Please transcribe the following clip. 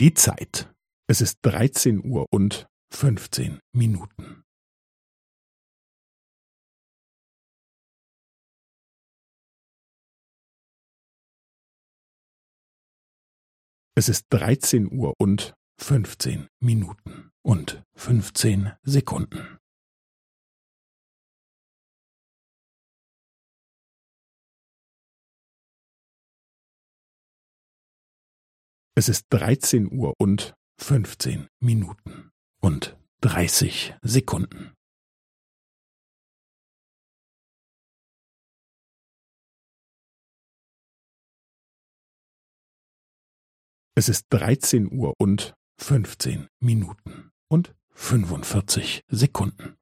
Die Zeit. Es ist dreizehn Uhr und fünfzehn Minuten. Es ist dreizehn Uhr und fünfzehn Minuten und fünfzehn Sekunden. Es ist dreizehn Uhr und fünfzehn Minuten und dreißig Sekunden. Es ist dreizehn Uhr und fünfzehn Minuten und fünfundvierzig Sekunden.